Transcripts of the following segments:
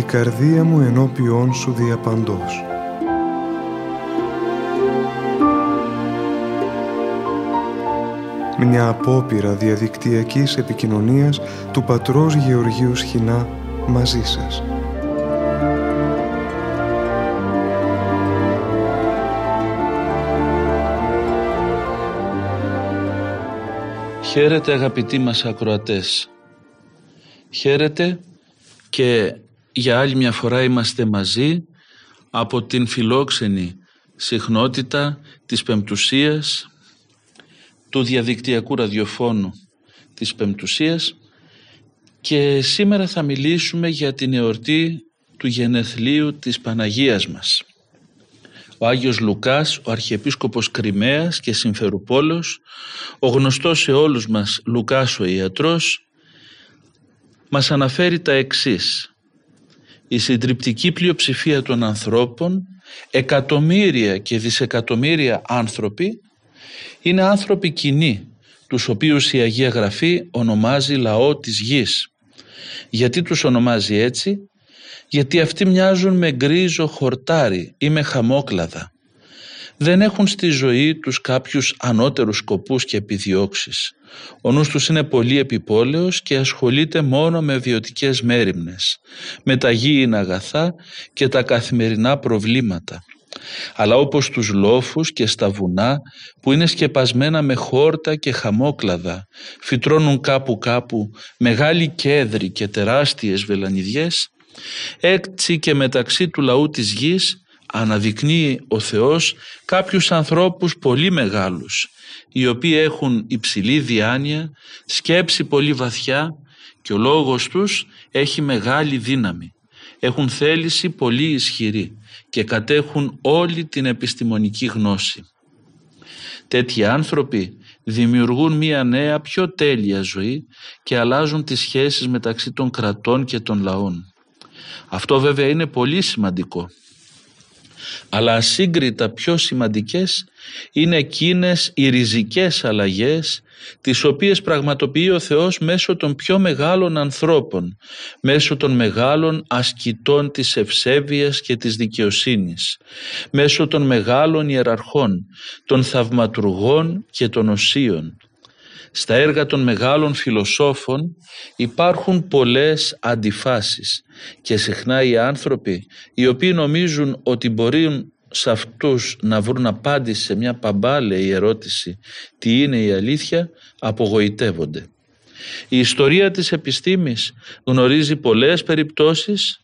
η καρδία μου ενώπιόν σου διαπαντός. Μια απόπειρα διαδικτυακής επικοινωνίας του πατρός Γεωργίου Σχοινά μαζί σας. Χαίρετε αγαπητοί μας ακροατές. Χαίρετε και για άλλη μια φορά είμαστε μαζί από την φιλόξενη συχνότητα της Πεμπτουσίας του διαδικτυακού ραδιοφώνου της Πεμπτουσίας και σήμερα θα μιλήσουμε για την εορτή του γενεθλίου της Παναγίας μας. Ο Άγιος Λουκάς, ο Αρχιεπίσκοπος Κρυμαίας και Συμφερουπόλος, ο γνωστός σε όλους μας Λουκάς ο Ιατρός, μας αναφέρει τα εξής. Η συντριπτική πλειοψηφία των ανθρώπων, εκατομμύρια και δισεκατομμύρια άνθρωποι, είναι άνθρωποι κοινοί, τους οποίους η Αγία Γραφή ονομάζει λαό της γης. Γιατί τους ονομάζει έτσι, γιατί αυτοί μοιάζουν με γκρίζο χορτάρι ή με χαμόκλαδα. Δεν έχουν στη ζωή τους κάποιους ανώτερους σκοπούς και επιδιώξεις. Ο νους τους είναι πολύ επιπόλαιος και ασχολείται μόνο με βιωτικές μέρημνες, με τα γήινα αγαθά και τα καθημερινά προβλήματα. Αλλά όπως τους λόφους και στα βουνά που είναι σκεπασμένα με χόρτα και χαμόκλαδα, φυτρώνουν κάπου κάπου μεγάλοι κέδροι και τεράστιες βελανιδιές, έτσι και μεταξύ του λαού της γης αναδεικνύει ο Θεός κάποιους ανθρώπους πολύ μεγάλους οι οποίοι έχουν υψηλή διάνοια, σκέψη πολύ βαθιά και ο λόγος τους έχει μεγάλη δύναμη. Έχουν θέληση πολύ ισχυρή και κατέχουν όλη την επιστημονική γνώση. Τέτοιοι άνθρωποι δημιουργούν μία νέα πιο τέλεια ζωή και αλλάζουν τις σχέσεις μεταξύ των κρατών και των λαών. Αυτό βέβαια είναι πολύ σημαντικό αλλά ασύγκριτα πιο σημαντικές είναι εκείνες οι ριζικές αλλαγές τις οποίες πραγματοποιεί ο Θεός μέσω των πιο μεγάλων ανθρώπων, μέσω των μεγάλων ασκητών της ευσέβειας και της δικαιοσύνης, μέσω των μεγάλων ιεραρχών, των θαυματουργών και των οσίων. Στα έργα των μεγάλων φιλοσόφων υπάρχουν πολλές αντιφάσεις και συχνά οι άνθρωποι οι οποίοι νομίζουν ότι μπορεί σε αυτούς να βρουν απάντηση σε μια παμπάλαιη ερώτηση τι είναι η αλήθεια; απογοητεύονται. Η ιστορία της επιστήμης γνωρίζει πολλές περιπτώσεις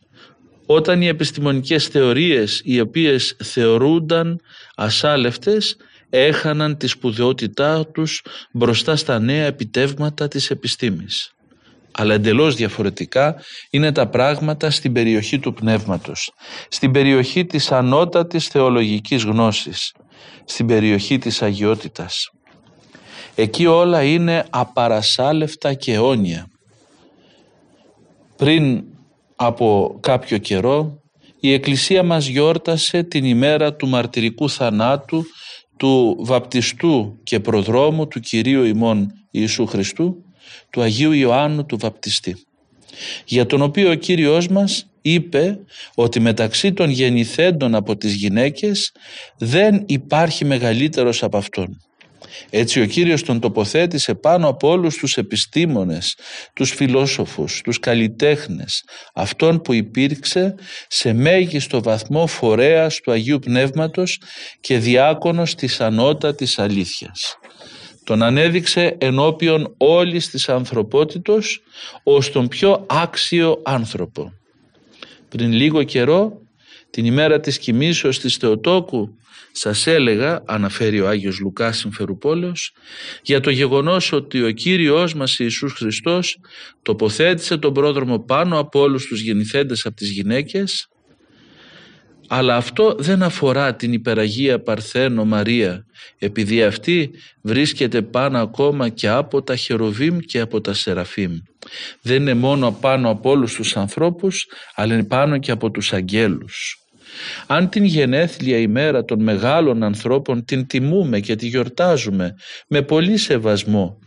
όταν οι επιστημονικές θεωρίες οι οποίες θεωρούνταν ασάλευτες έχαναν τη σπουδαιότητά τους μπροστά στα νέα επιτεύγματα της επιστήμης. Αλλά εντελώς διαφορετικά είναι τα πράγματα στην περιοχή του πνεύματος, στην περιοχή της ανώτατης θεολογικής γνώσης, στην περιοχή της αγιότητας. Εκεί όλα είναι απαρασάλευτα και αιώνια. Πριν από κάποιο καιρό η Εκκλησία μας γιόρτασε την ημέρα του μαρτυρικού θανάτου του βαπτιστού και προδρόμου του Κυρίου ημών Ιησού Χριστού, του Αγίου Ιωάννου του Βαπτιστή, για τον οποίο ο Κύριος μας είπε ότι μεταξύ των γεννηθέντων από τις γυναίκες δεν υπάρχει μεγαλύτερος από αυτόν. Έτσι ο Κύριος τον τοποθέτησε πάνω από όλους τους επιστήμονες, τους φιλόσοφους, τους καλλιτέχνες, αυτόν που υπήρξε σε μέγιστο βαθμό φορέας του Αγίου Πνεύματος και διάκονος της ανώτατης αλήθειας. Τον ανέδειξε ενώπιον όλης της ανθρωπότητος ως τον πιο άξιο άνθρωπο. Πριν λίγο καιρό, την ημέρα της κοιμήσεως της Θεοτόκου, σας έλεγα, αναφέρει ο Άγιος Λουκάς Συμφερουπόλεως, για το γεγονός ότι ο Κύριος μας Ιησούς Χριστός τοποθέτησε τον πρόδρομο πάνω από όλους τους γεννηθέντες από τις γυναίκες, αλλά αυτό δεν αφορά την υπεραγία Παρθένο Μαρία, επειδή αυτή βρίσκεται πάνω ακόμα και από τα Χεροβίμ και από τα Σεραφίμ. Δεν είναι μόνο πάνω από όλους τους ανθρώπους, αλλά είναι πάνω και από τους αγγέλους. Αν την γενέθλια ημέρα των μεγάλων ανθρώπων την τιμούμε και τη γιορτάζουμε με πολύ σεβασμό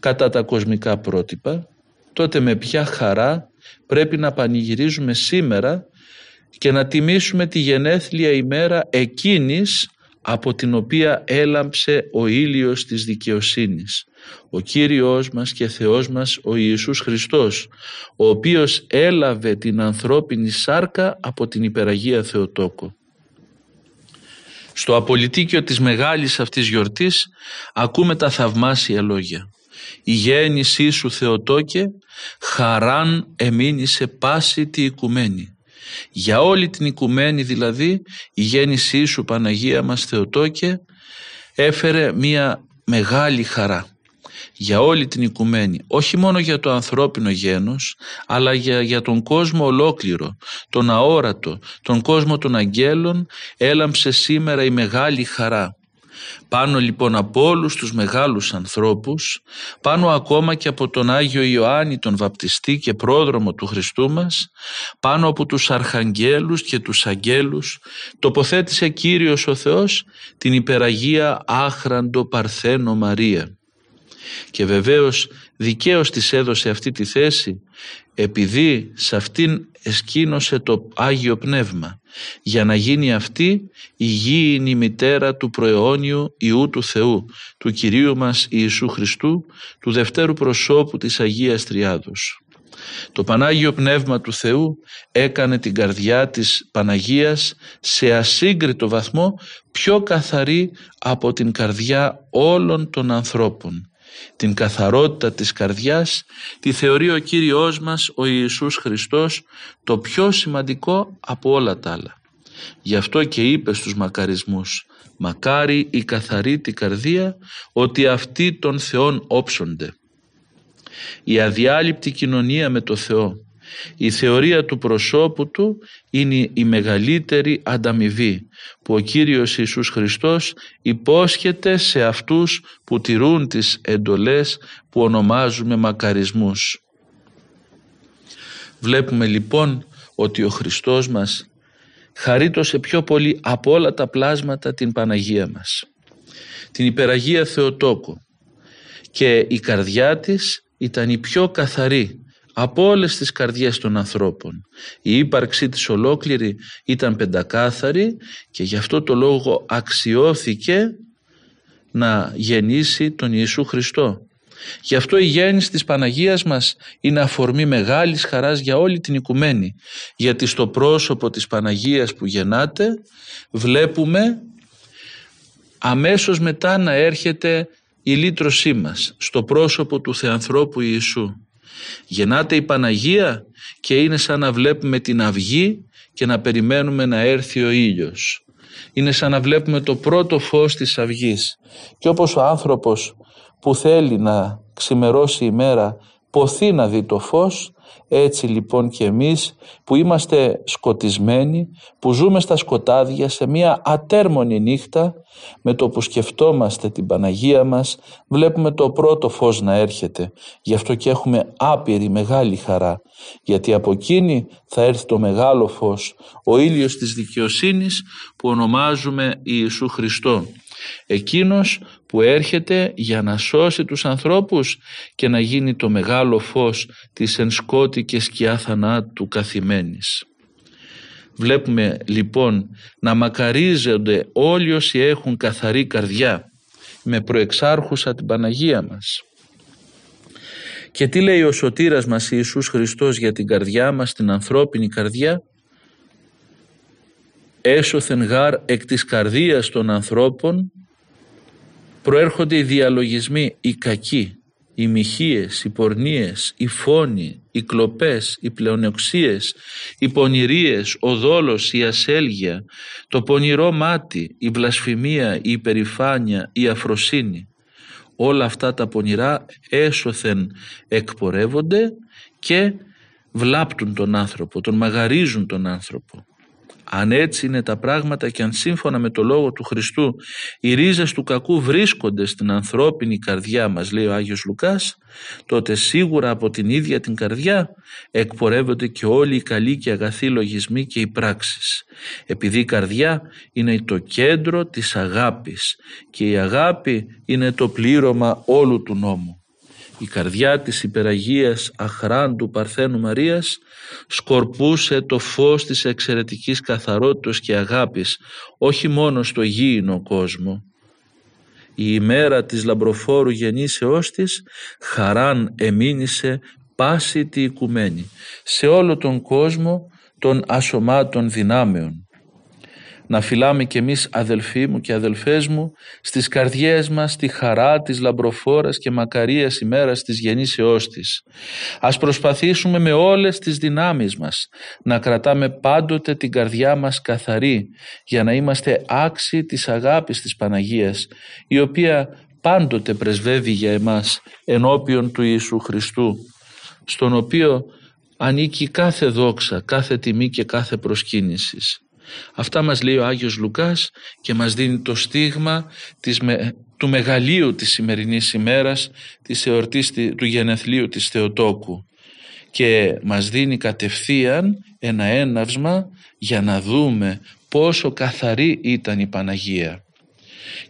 κατά τα κοσμικά πρότυπα, τότε με ποια χαρά πρέπει να πανηγυρίζουμε σήμερα και να τιμήσουμε τη γενέθλια ημέρα εκείνης από την οποία έλαμψε ο ήλιος της δικαιοσύνης. Ο Κύριος μας και Θεός μας ο Ιησούς Χριστός, ο οποίος έλαβε την ανθρώπινη σάρκα από την υπεραγία Θεοτόκο. Στο απολυτίκιο της μεγάλης αυτής γιορτής ακούμε τα θαυμάσια λόγια. Η γέννησή σου Θεοτόκε χαράν εμείνει σε πάση τη οικουμένη. Για όλη την οικουμένη δηλαδή η γέννησή σου Παναγία μας Θεοτόκε έφερε μία μεγάλη χαρά για όλη την οικουμένη, όχι μόνο για το ανθρώπινο γένος, αλλά για, για τον κόσμο ολόκληρο, τον αόρατο, τον κόσμο των αγγέλων, έλαμψε σήμερα η μεγάλη χαρά. Πάνω λοιπόν από όλους τους μεγάλους ανθρώπους, πάνω ακόμα και από τον Άγιο Ιωάννη τον Βαπτιστή και πρόδρομο του Χριστού μας, πάνω από τους αρχαγγέλους και τους αγγέλους, τοποθέτησε Κύριος ο Θεός την υπεραγία άχραντο Παρθένο Μαρία. Και βεβαίως δικαίως της έδωσε αυτή τη θέση επειδή σε αυτήν εσκήνωσε το Άγιο Πνεύμα για να γίνει αυτή η γήινη μητέρα του προαιώνιου Ιού του Θεού, του Κυρίου μας Ιησού Χριστού, του δευτέρου προσώπου της Αγίας Τριάδος. Το Πανάγιο Πνεύμα του Θεού έκανε την καρδιά της Παναγίας σε ασύγκριτο βαθμό πιο καθαρή από την καρδιά όλων των ανθρώπων την καθαρότητα της καρδιάς τη θεωρεί ο Κύριος μας ο Ιησούς Χριστός το πιο σημαντικό από όλα τα άλλα. Γι' αυτό και είπε στους μακαρισμούς «Μακάρι η καθαρή τη καρδία ότι αυτοί των Θεών όψονται». Η αδιάλειπτη κοινωνία με το Θεό η θεωρία του προσώπου του είναι η μεγαλύτερη ανταμοιβή που ο Κύριος Ιησούς Χριστός υπόσχεται σε αυτούς που τηρούν τις εντολές που ονομάζουμε μακαρισμούς. Βλέπουμε λοιπόν ότι ο Χριστός μας χαρίτωσε πιο πολύ από όλα τα πλάσματα την Παναγία μας. Την υπεραγία Θεοτόκο και η καρδιά της ήταν η πιο καθαρή από όλες τις καρδιές των ανθρώπων. Η ύπαρξή της ολόκληρη ήταν πεντακάθαρη και γι' αυτό το λόγο αξιώθηκε να γεννήσει τον Ιησού Χριστό. Γι' αυτό η γέννηση της Παναγίας μας είναι αφορμή μεγάλης χαράς για όλη την οικουμένη. Γιατί στο πρόσωπο της Παναγίας που γεννάται βλέπουμε αμέσως μετά να έρχεται η λύτρωσή μας στο πρόσωπο του Θεανθρώπου Ιησού. Γεννάται η Παναγία και είναι σαν να βλέπουμε την αυγή και να περιμένουμε να έρθει ο ήλιος. Είναι σαν να βλέπουμε το πρώτο φως της αυγής. Και όπως ο άνθρωπος που θέλει να ξημερώσει η μέρα ποθεί να δει το φως, έτσι λοιπόν και εμείς που είμαστε σκοτισμένοι, που ζούμε στα σκοτάδια σε μια ατέρμονη νύχτα, με το που σκεφτόμαστε την Παναγία μας, βλέπουμε το πρώτο φως να έρχεται. Γι' αυτό και έχουμε άπειρη μεγάλη χαρά, γιατί από εκείνη θα έρθει το μεγάλο φως, ο ήλιος της δικαιοσύνης που ονομάζουμε Ιησού Χριστό. Εκείνος που έρχεται για να σώσει τους ανθρώπους και να γίνει το μεγάλο φως της εν σκότη και σκιά θανάτου καθημένης. Βλέπουμε λοιπόν να μακαρίζονται όλοι όσοι έχουν καθαρή καρδιά με προεξάρχουσα την Παναγία μας. Και τι λέει ο σωτήρας μας Ιησούς Χριστός για την καρδιά μας, την ανθρώπινη καρδιά; Έσωθεν γάρ εκ της καρδίας των ανθρώπων προέρχονται οι διαλογισμοί, οι κακοί, οι μοιχείες, οι πορνίες, οι φόνοι, οι κλοπές, οι πλεονεξίες, οι πονηρίες, ο δόλος, η ασέλγεια, το πονηρό μάτι, η βλασφημία, η υπερηφάνεια, η αφροσύνη. Όλα αυτά τα πονηρά έσωθεν εκπορεύονται και βλάπτουν τον άνθρωπο, τον μαγαρίζουν τον άνθρωπο. Αν έτσι είναι τα πράγματα και αν σύμφωνα με το λόγο του Χριστού οι ρίζες του κακού βρίσκονται στην ανθρώπινη καρδιά μας λέει ο Άγιος Λουκάς τότε σίγουρα από την ίδια την καρδιά εκπορεύονται και όλοι οι καλοί και αγαθοί λογισμοί και οι πράξεις. Επειδή η καρδιά είναι το κέντρο της αγάπης και η αγάπη είναι το πλήρωμα όλου του νόμου. Η καρδιά της υπεραγίας αχράντου Παρθένου Μαρίας σκορπούσε το φως της εξαιρετικής καθαρότητας και αγάπης όχι μόνο στο γήινο κόσμο. Η ημέρα της λαμπροφόρου γεννήσεώς της χαράν εμήνυσε πάση τη οικουμένη σε όλο τον κόσμο των ασωμάτων δυνάμεων να φυλάμε κι εμείς αδελφοί μου και αδελφές μου στις καρδιές μας τη χαρά της λαμπροφόρας και μακαρίας ημέρας της γεννήσεώς της. Ας προσπαθήσουμε με όλες τις δυνάμεις μας να κρατάμε πάντοτε την καρδιά μας καθαρή για να είμαστε άξιοι της αγάπης της Παναγίας η οποία πάντοτε πρεσβεύει για εμάς ενώπιον του Ιησού Χριστού στον οποίο ανήκει κάθε δόξα, κάθε τιμή και κάθε προσκύνησης. Αυτά μας λέει ο Άγιος Λουκάς και μας δίνει το στίγμα της, του μεγαλείου της σημερινής ημέρας της εορτής του γενεθλίου της Θεοτόκου. Και μας δίνει κατευθείαν ένα έναυσμα για να δούμε πόσο καθαρή ήταν η Παναγία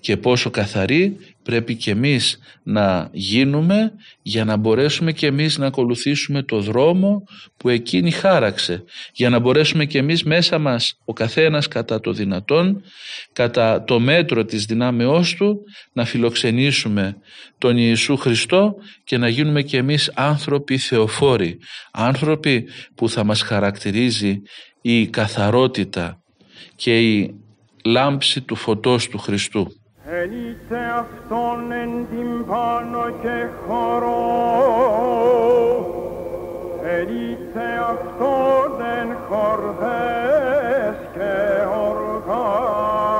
και πόσο καθαρή πρέπει και εμείς να γίνουμε για να μπορέσουμε και εμείς να ακολουθήσουμε το δρόμο που εκείνη χάραξε για να μπορέσουμε και εμείς μέσα μας ο καθένας κατά το δυνατόν κατά το μέτρο της δυνάμεώς του να φιλοξενήσουμε τον Ιησού Χριστό και να γίνουμε και εμείς άνθρωποι θεοφόροι άνθρωποι που θα μας χαρακτηρίζει η καθαρότητα και η λάμψη του φωτός του Χριστού. Ελίτε αυτόν εν την πάνω και χορό, ελίτε αυτόν εν χορδές και οργάνο,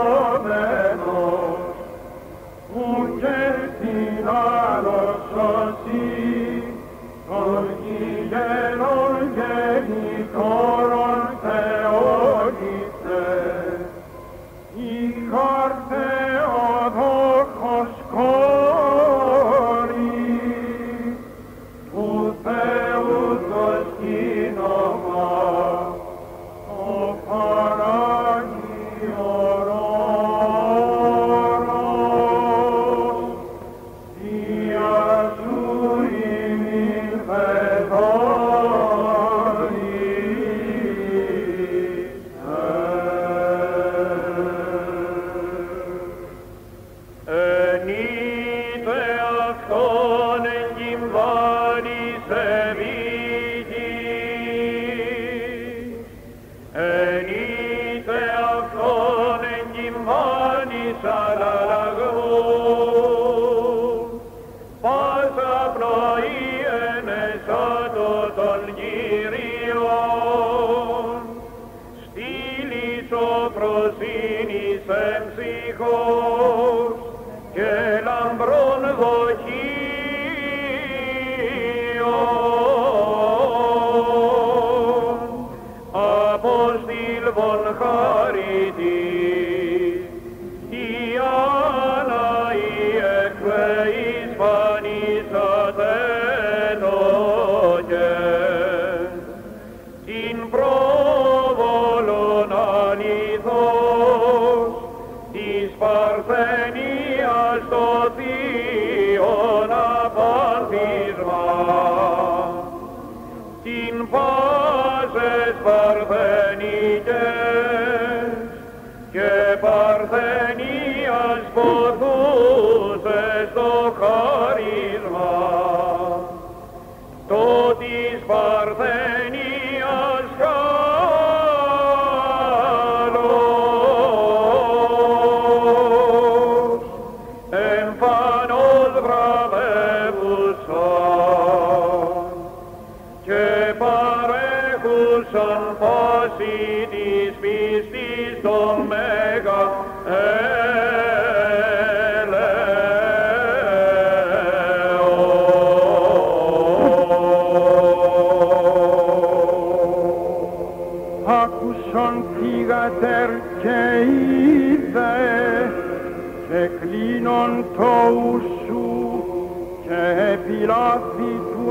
Παρθενίτες και Παρθενίας βοηθούν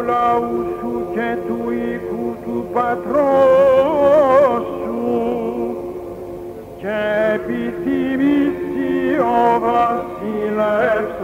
του λαού σου και του οίκου του πατρός σου. Και επιθυμήσει ο βασιλεύς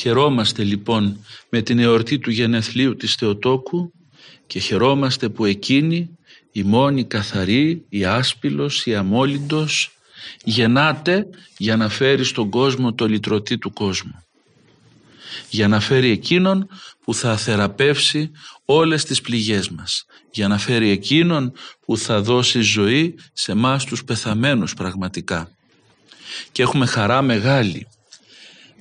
Χαιρόμαστε λοιπόν με την εορτή του γενεθλίου της Θεοτόκου και χαιρόμαστε που εκείνη η μόνη καθαρή, η άσπυλος, η αμόλυντος γεννάται για να φέρει στον κόσμο το λυτρωτή του κόσμου. Για να φέρει εκείνον που θα θεραπεύσει όλες τις πληγές μας. Για να φέρει εκείνον που θα δώσει ζωή σε μας τους πεθαμένους πραγματικά. Και έχουμε χαρά μεγάλη.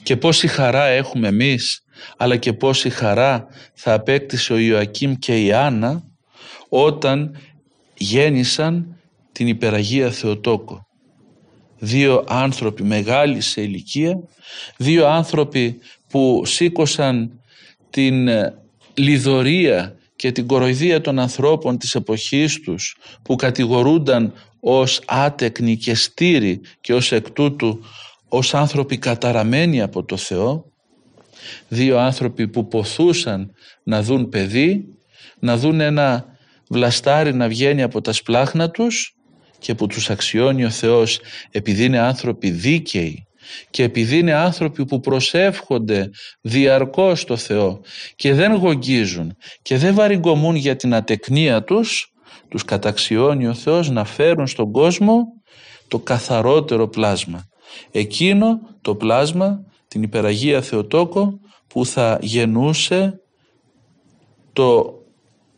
Και πόση χαρά έχουμε εμείς, αλλά και πόση χαρά θα απέκτησε ο Ιωακήμ και η Άννα όταν γέννησαν την υπεραγία Θεοτόκο. Δύο άνθρωποι μεγάλοι σε ηλικία, δύο άνθρωποι που σήκωσαν την ε, λιδωρία και την κοροϊδία των ανθρώπων της εποχής τους που κατηγορούνταν ως άτεκνοι και στήροι και ως εκ τούτου ως άνθρωποι καταραμένοι από το Θεό δύο άνθρωποι που ποθούσαν να δουν παιδί να δουν ένα βλαστάρι να βγαίνει από τα σπλάχνα τους και που τους αξιώνει ο Θεός επειδή είναι άνθρωποι δίκαιοι και επειδή είναι άνθρωποι που προσεύχονται διαρκώς στο Θεό και δεν γογγίζουν και δεν βαριγκομούν για την ατεκνία τους, τους καταξιώνει ο Θεός να φέρουν στον κόσμο το καθαρότερο πλάσμα. Εκείνο το πλάσμα, την υπεραγία Θεοτόκο, που θα γεννούσε το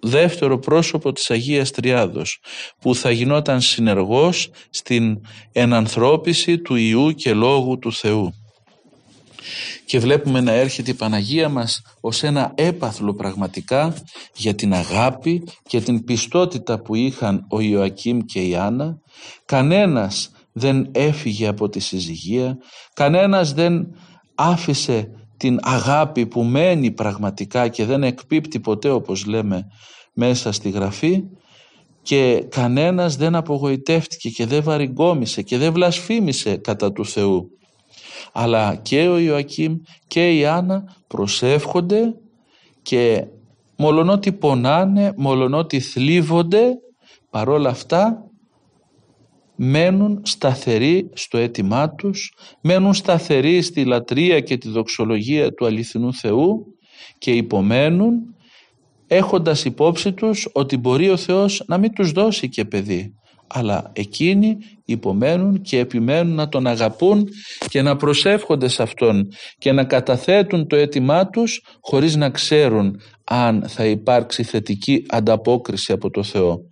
δεύτερο πρόσωπο της Αγίας Τριάδος που θα γινόταν συνεργός στην ενανθρώπιση του Ιού και Λόγου του Θεού. Και βλέπουμε να έρχεται η Παναγία μας ως ένα έπαθλο πραγματικά για την αγάπη και την πιστότητα που είχαν ο Ιωακήμ και η Άννα. Κανένας δεν έφυγε από τη συζυγία, κανένας δεν άφησε την αγάπη που μένει πραγματικά και δεν εκπίπτει ποτέ όπως λέμε μέσα στη Γραφή και κανένας δεν απογοητεύτηκε και δεν βαριγκόμησε και δεν βλασφήμισε κατά του Θεού. Αλλά και ο Ιωακήμ και η Άννα προσεύχονται και μολονότι πονάνε, μολονότι θλίβονται, παρόλα αυτά μένουν σταθεροί στο αίτημά τους, μένουν σταθεροί στη λατρεία και τη δοξολογία του αληθινού Θεού και υπομένουν έχοντας υπόψη τους ότι μπορεί ο Θεός να μην τους δώσει και παιδί αλλά εκείνοι υπομένουν και επιμένουν να τον αγαπούν και να προσεύχονται σε Αυτόν και να καταθέτουν το αίτημά τους χωρίς να ξέρουν αν θα υπάρξει θετική ανταπόκριση από το Θεό.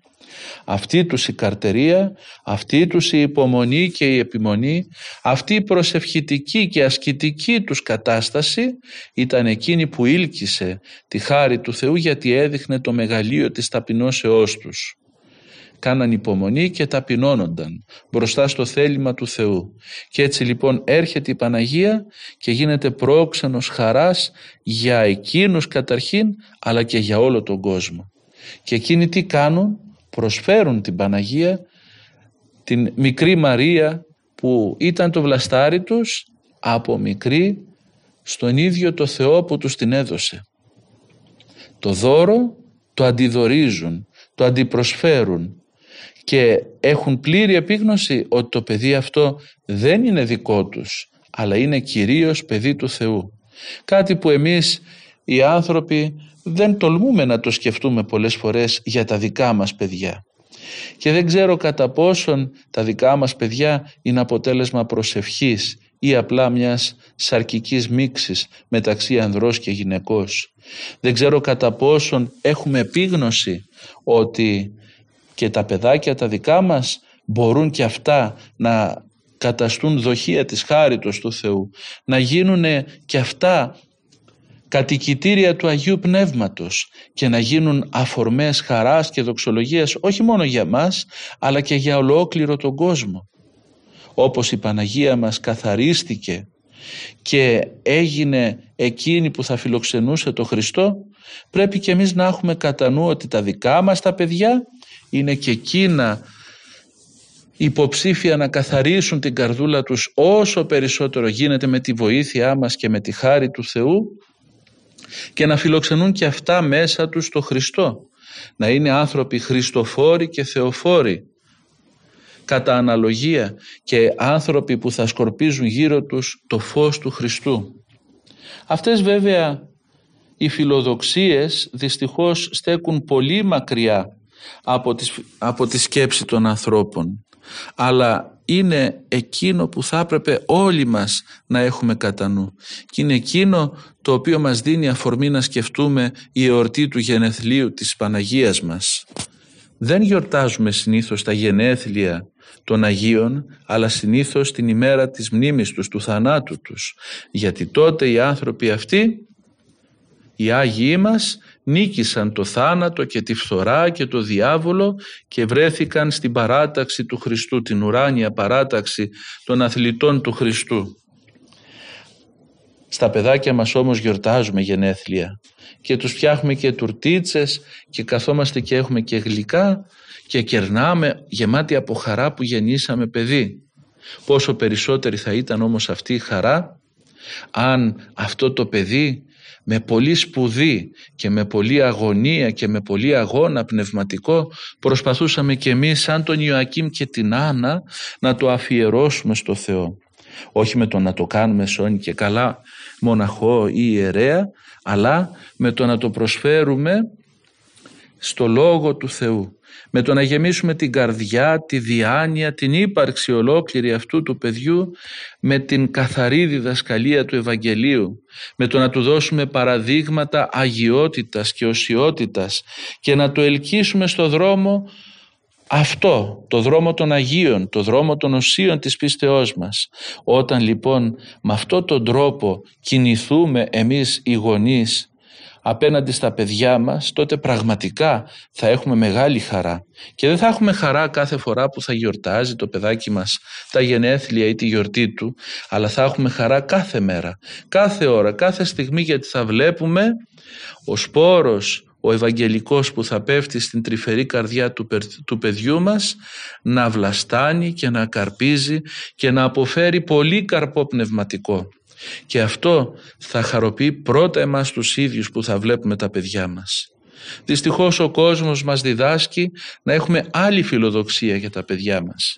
Αυτή τους η καρτερία, αυτή τους η υπομονή και η επιμονή, αυτή η προσευχητική και ασκητική τους κατάσταση ήταν εκείνη που ήλκησε τη χάρη του Θεού γιατί έδειχνε το μεγαλείο της ταπεινώσεώς τους. Κάναν υπομονή και ταπεινώνονταν μπροστά στο θέλημα του Θεού. Και έτσι λοιπόν έρχεται η Παναγία και γίνεται πρόξενος χαράς για εκείνους καταρχήν αλλά και για όλο τον κόσμο. Και εκείνοι τι κάνουν, προσφέρουν την Παναγία την μικρή Μαρία που ήταν το βλαστάρι τους από μικρή στον ίδιο το Θεό που τους την έδωσε. Το δώρο το αντιδορίζουν, το αντιπροσφέρουν και έχουν πλήρη επίγνωση ότι το παιδί αυτό δεν είναι δικό τους αλλά είναι κυρίως παιδί του Θεού. Κάτι που εμείς οι άνθρωποι δεν τολμούμε να το σκεφτούμε πολλές φορές για τα δικά μας παιδιά. Και δεν ξέρω κατά πόσον τα δικά μας παιδιά είναι αποτέλεσμα προσευχής ή απλά μιας σαρκικής μίξης μεταξύ ανδρός και γυναικός. Δεν ξέρω κατά πόσον έχουμε επίγνωση ότι και τα παιδάκια τα δικά μας μπορούν και αυτά να καταστούν δοχεία της χάριτος του Θεού, να γίνουν και αυτά κατοικητήρια του Αγίου Πνεύματος και να γίνουν αφορμές χαράς και δοξολογίας όχι μόνο για μας αλλά και για ολόκληρο τον κόσμο. Όπως η Παναγία μας καθαρίστηκε και έγινε εκείνη που θα φιλοξενούσε το Χριστό πρέπει και εμείς να έχουμε κατά νου ότι τα δικά μας τα παιδιά είναι και εκείνα υποψήφια να καθαρίσουν την καρδούλα τους όσο περισσότερο γίνεται με τη βοήθειά μας και με τη χάρη του Θεού και να φιλοξενούν και αυτά μέσα τους το Χριστό. Να είναι άνθρωποι χριστοφόροι και θεοφόροι κατά αναλογία και άνθρωποι που θα σκορπίζουν γύρω τους το φως του Χριστού. Αυτές βέβαια οι φιλοδοξίες δυστυχώς στέκουν πολύ μακριά από, από τη σκέψη των ανθρώπων αλλά είναι εκείνο που θα έπρεπε όλοι μας να έχουμε κατά νου και είναι εκείνο το οποίο μας δίνει αφορμή να σκεφτούμε η εορτή του γενεθλίου της Παναγίας μας. Δεν γιορτάζουμε συνήθως τα γενέθλια των Αγίων αλλά συνήθως την ημέρα της μνήμης τους, του θανάτου τους γιατί τότε οι άνθρωποι αυτοί οι Άγιοι μας νίκησαν το θάνατο και τη φθορά και το διάβολο και βρέθηκαν στην παράταξη του Χριστού, την ουράνια παράταξη των αθλητών του Χριστού. Στα παιδάκια μας όμως γιορτάζουμε γενέθλια και τους φτιάχνουμε και τουρτίτσες και καθόμαστε και έχουμε και γλυκά και κερνάμε γεμάτοι από χαρά που γεννήσαμε παιδί. Πόσο περισσότερη θα ήταν όμως αυτή η χαρά αν αυτό το παιδί με πολύ σπουδή και με πολύ αγωνία και με πολύ αγώνα πνευματικό προσπαθούσαμε και εμείς σαν τον Ιωακήμ και την Άννα να το αφιερώσουμε στο Θεό. όχι με το να το κάνουμε σώνη και καλά μοναχό ή ιερέα αλλά με το να το προσφέρουμε στο Λόγο του Θεού με το να γεμίσουμε την καρδιά, τη διάνοια, την ύπαρξη ολόκληρη αυτού του παιδιού με την καθαρή διδασκαλία του Ευαγγελίου, με το να του δώσουμε παραδείγματα αγιότητας και οσιότητας και να το ελκύσουμε στο δρόμο αυτό, το δρόμο των Αγίων, το δρόμο των οσίων της πίστεώς μας. Όταν λοιπόν με αυτόν τον τρόπο κινηθούμε εμείς οι γονείς απέναντι στα παιδιά μας, τότε πραγματικά θα έχουμε μεγάλη χαρά. Και δεν θα έχουμε χαρά κάθε φορά που θα γιορτάζει το παιδάκι μας τα γενέθλια ή τη γιορτή του, αλλά θα έχουμε χαρά κάθε μέρα, κάθε ώρα, κάθε στιγμή γιατί θα βλέπουμε ο σπόρος, ο Ευαγγελικός που θα πέφτει στην τρυφερή καρδιά του, του παιδιού μας να βλαστάνει και να καρπίζει και να αποφέρει πολύ καρπό πνευματικό. Και αυτό θα χαροποιεί πρώτα εμάς τους ίδιους που θα βλέπουμε τα παιδιά μας. Δυστυχώς ο κόσμος μας διδάσκει να έχουμε άλλη φιλοδοξία για τα παιδιά μας.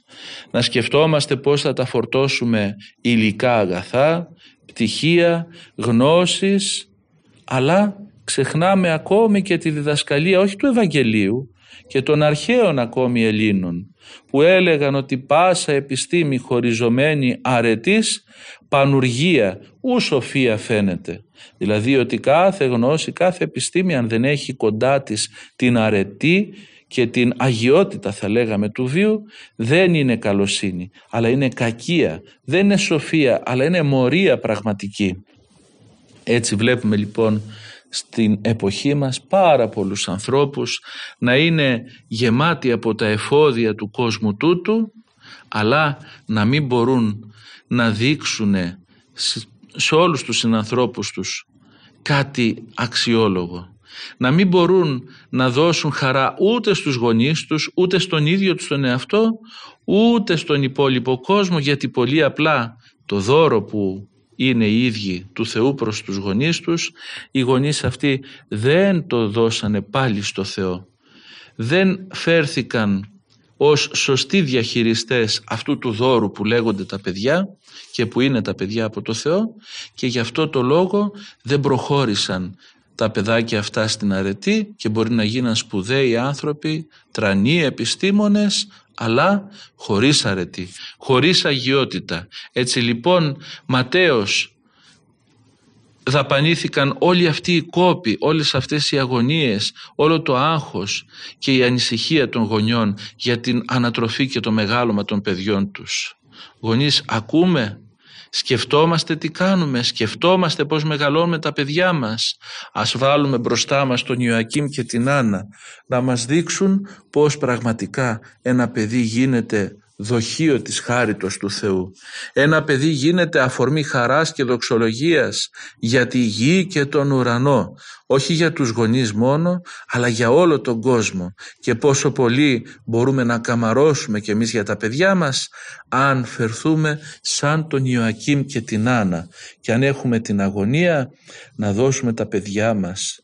Να σκεφτόμαστε πώς θα τα φορτώσουμε υλικά αγαθά, πτυχία, γνώσεις, αλλά ξεχνάμε ακόμη και τη διδασκαλία όχι του Ευαγγελίου και των αρχαίων ακόμη Ελλήνων που έλεγαν ότι πάσα επιστήμη χωριζωμένη αρετής πανουργία ου σοφία φαίνεται. Δηλαδή ότι κάθε γνώση, κάθε επιστήμη αν δεν έχει κοντά της την αρετή και την αγιότητα θα λέγαμε του βίου δεν είναι καλοσύνη αλλά είναι κακία, δεν είναι σοφία αλλά είναι μορία πραγματική. Έτσι βλέπουμε λοιπόν στην εποχή μας πάρα πολλούς ανθρώπους να είναι γεμάτοι από τα εφόδια του κόσμου τούτου αλλά να μην μπορούν να δείξουν σε όλους τους συνανθρώπους τους κάτι αξιόλογο. Να μην μπορούν να δώσουν χαρά ούτε στους γονείς τους, ούτε στον ίδιο τους τον εαυτό, ούτε στον υπόλοιπο κόσμο, γιατί πολύ απλά το δώρο που είναι οι ίδιοι του Θεού προς τους γονείς τους, οι γονείς αυτοί δεν το δώσανε πάλι στο Θεό. Δεν φέρθηκαν ως σωστοί διαχειριστές αυτού του δώρου που λέγονται τα παιδιά και που είναι τα παιδιά από το Θεό και γι' αυτό το λόγο δεν προχώρησαν τα παιδάκια αυτά στην αρετή και μπορεί να γίναν σπουδαίοι άνθρωποι, τρανοί επιστήμονες, αλλά χωρίς αρετή, χωρίς αγιότητα. Έτσι λοιπόν Ματέος δαπανήθηκαν όλοι αυτοί οι κόποι, όλες αυτές οι αγωνίες, όλο το άγχος και η ανησυχία των γονιών για την ανατροφή και το μεγάλωμα των παιδιών τους. Γονείς ακούμε Σκεφτόμαστε τι κάνουμε, σκεφτόμαστε πώς μεγαλώνουμε τα παιδιά μας. Ας βάλουμε μπροστά μας τον Ιωακήμ και την Άννα να μας δείξουν πώς πραγματικά ένα παιδί γίνεται δοχείο της χάριτος του Θεού. Ένα παιδί γίνεται αφορμή χαράς και δοξολογίας για τη γη και τον ουρανό. Όχι για τους γονείς μόνο, αλλά για όλο τον κόσμο. Και πόσο πολύ μπορούμε να καμαρώσουμε κι εμείς για τα παιδιά μας, αν φερθούμε σαν τον Ιωακήμ και την Άννα. Και αν έχουμε την αγωνία να δώσουμε τα παιδιά μας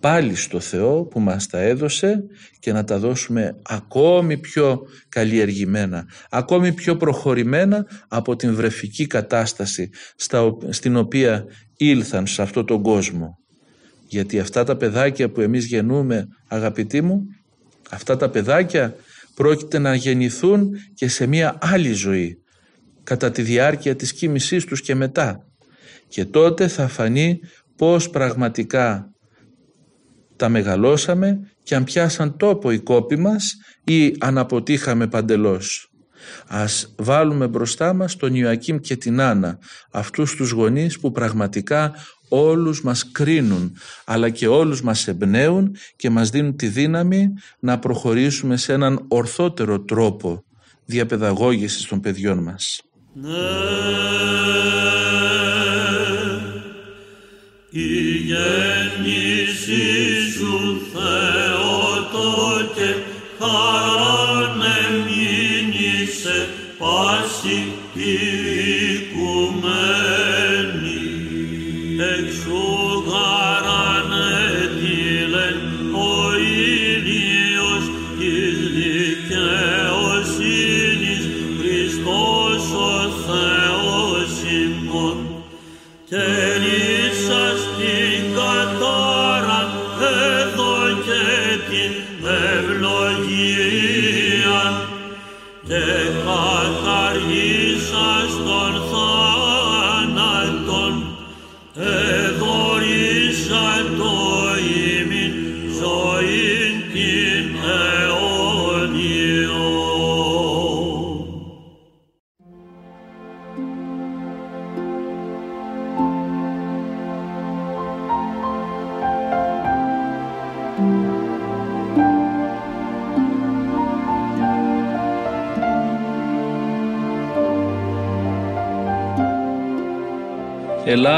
πάλι στο Θεό που μας τα έδωσε και να τα δώσουμε ακόμη πιο καλλιεργημένα, ακόμη πιο προχωρημένα από την βρεφική κατάσταση στην οποία ήλθαν σε αυτόν τον κόσμο. Γιατί αυτά τα παιδάκια που εμείς γεννούμε αγαπητοί μου, αυτά τα παιδάκια πρόκειται να γεννηθούν και σε μια άλλη ζωή κατά τη διάρκεια της κοίμησής τους και μετά. Και τότε θα φανεί πως πραγματικά τα μεγαλώσαμε και αν πιάσαν τόπο οι κόποι μας ή αν αποτύχαμε παντελώς. Ας βάλουμε μπροστά μας τον Ιωακήμ και την Άννα, αυτούς τους γονείς που πραγματικά όλους μας κρίνουν αλλά και όλους μας εμπνέουν και μας δίνουν τη δύναμη να προχωρήσουμε σε έναν ορθότερο τρόπο διαπαιδαγώγησης των παιδιών μας. Ναι, η γέννηση πάση